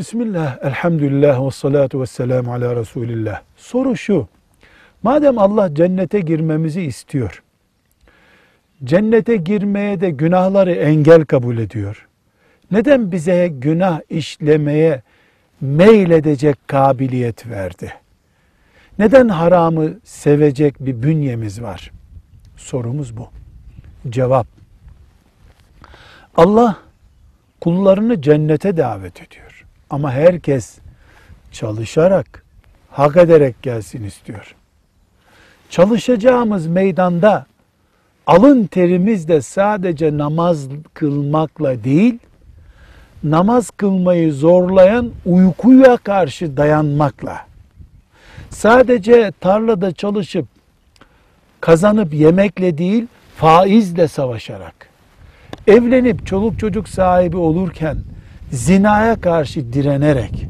Bismillah, elhamdülillah ve salatu ve selamu ala Resulillah. Soru şu, madem Allah cennete girmemizi istiyor, cennete girmeye de günahları engel kabul ediyor. Neden bize günah işlemeye meyledecek kabiliyet verdi? Neden haramı sevecek bir bünyemiz var? Sorumuz bu. Cevap. Allah kullarını cennete davet ediyor. Ama herkes çalışarak, hak ederek gelsin istiyor. Çalışacağımız meydanda alın terimizle sadece namaz kılmakla değil, namaz kılmayı zorlayan uykuya karşı dayanmakla, sadece tarlada çalışıp kazanıp yemekle değil, faizle savaşarak, evlenip çoluk çocuk sahibi olurken zinaya karşı direnerek,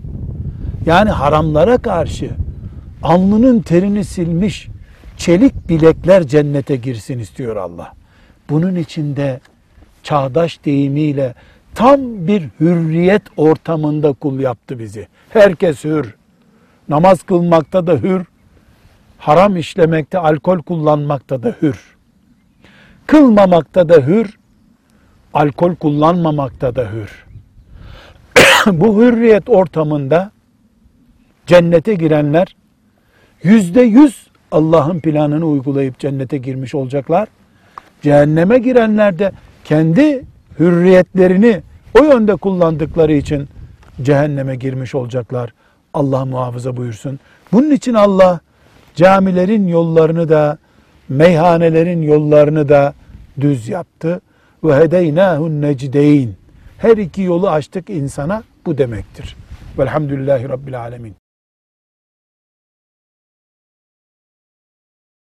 yani haramlara karşı alnının terini silmiş çelik bilekler cennete girsin istiyor Allah. Bunun içinde çağdaş deyimiyle tam bir hürriyet ortamında kul yaptı bizi. Herkes hür. Namaz kılmakta da hür. Haram işlemekte, alkol kullanmakta da hür. Kılmamakta da hür. Alkol kullanmamakta da hür. Bu hürriyet ortamında cennete girenler yüzde yüz Allah'ın planını uygulayıp cennete girmiş olacaklar. Cehenneme girenler de kendi hürriyetlerini o yönde kullandıkları için cehenneme girmiş olacaklar. Allah muhafaza buyursun. Bunun için Allah camilerin yollarını da meyhanelerin yollarını da düz yaptı. Ve hedeynâhun necdeyn. Her iki yolu açtık insana bu demektir. Velhamdülillahi Rabbil Alemin.